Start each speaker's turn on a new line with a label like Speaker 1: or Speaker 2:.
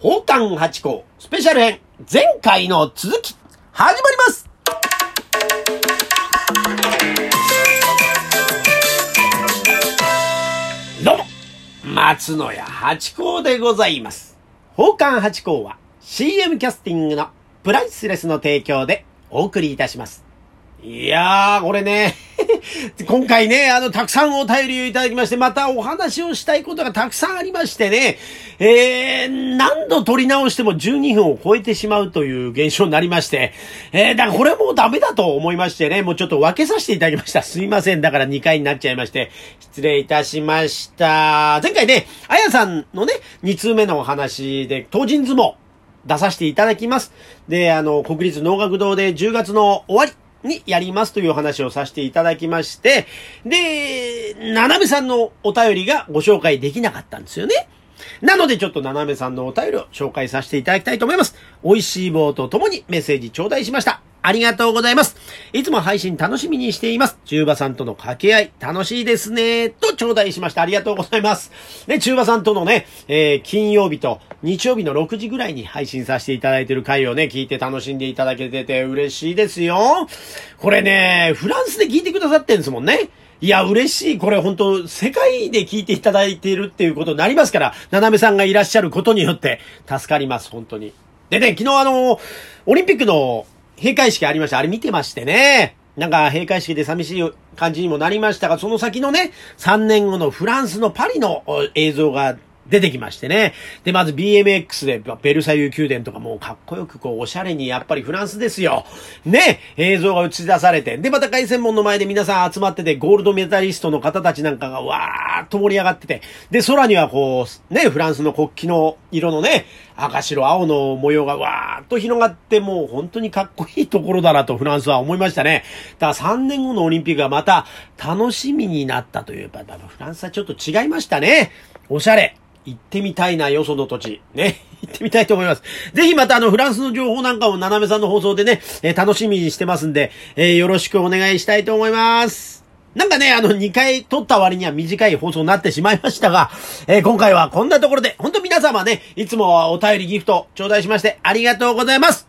Speaker 1: 宝冠八甲スペシャル編前回の続き始まりますどうも松野屋八甲でございます。宝冠八甲は CM キャスティングのプライスレスの提供でお送りいたします。いやー、これね、今回ね、あの、たくさんお便りをいただきまして、またお話をしたいことがたくさんありましてね、えー、何度撮り直しても12分を超えてしまうという現象になりまして、えー、だからこれもうダメだと思いましてね、もうちょっと分けさせていただきました。すいません。だから2回になっちゃいまして、失礼いたしました。前回ね、あやさんのね、2通目のお話で、東人相撲、出させていただきます。で、あの、国立能楽堂で10月の終わり、にやりますというお話をさせていただきまして、で、ななめさんのお便りがご紹介できなかったんですよね。なのでちょっとななめさんのお便りを紹介させていただきたいと思います。美味しい棒とともにメッセージ頂戴しました。ありがとうございます。いつも配信楽しみにしています。中馬さんとの掛け合い、楽しいですね。と頂戴しました。ありがとうございます。ね、中馬さんとのね、えー金曜日と日曜日の6時ぐらいに配信させていただいてる回をね、聞いて楽しんでいただけてて嬉しいですよ。これね、フランスで聞いてくださってんですもんね。いや、嬉しい。これ本当世界で聞いていただいているっていうことになりますから、ななめさんがいらっしゃることによって助かります、本当に。でね、昨日あの、オリンピックの閉会式ありました。あれ見てましてね。なんか閉会式で寂しい感じにもなりましたが、その先のね、3年後のフランスのパリの映像が出てきましてね。で、まず BMX でベルサイユ宮殿とかもうかっこよくこうおしゃれにやっぱりフランスですよ。ね、映像が映し出されて。で、また凱旋門の前で皆さん集まってて、ゴールドメダリストの方たちなんかがわーっと盛り上がってて。で、空にはこう、ね、フランスの国旗の色のね、赤白青の模様がわーっと広がって、もう本当にかっこいいところだなとフランスは思いましたね。だから3年後のオリンピックがまた楽しみになったという、やっぱフランスはちょっと違いましたね。おしゃれ。行ってみたいな、よその土地。ね。行ってみたいと思います。ぜひまたあの、フランスの情報なんかもななめさんの放送でね、えー楽しみにしてますんで、えーよろしくお願いしたいと思います。なんかね、あの、2回撮った割には短い放送になってしまいましたが、えー今回はこんなところで、本当皆様ね、いつもお便りギフト頂戴しましてありがとうございます。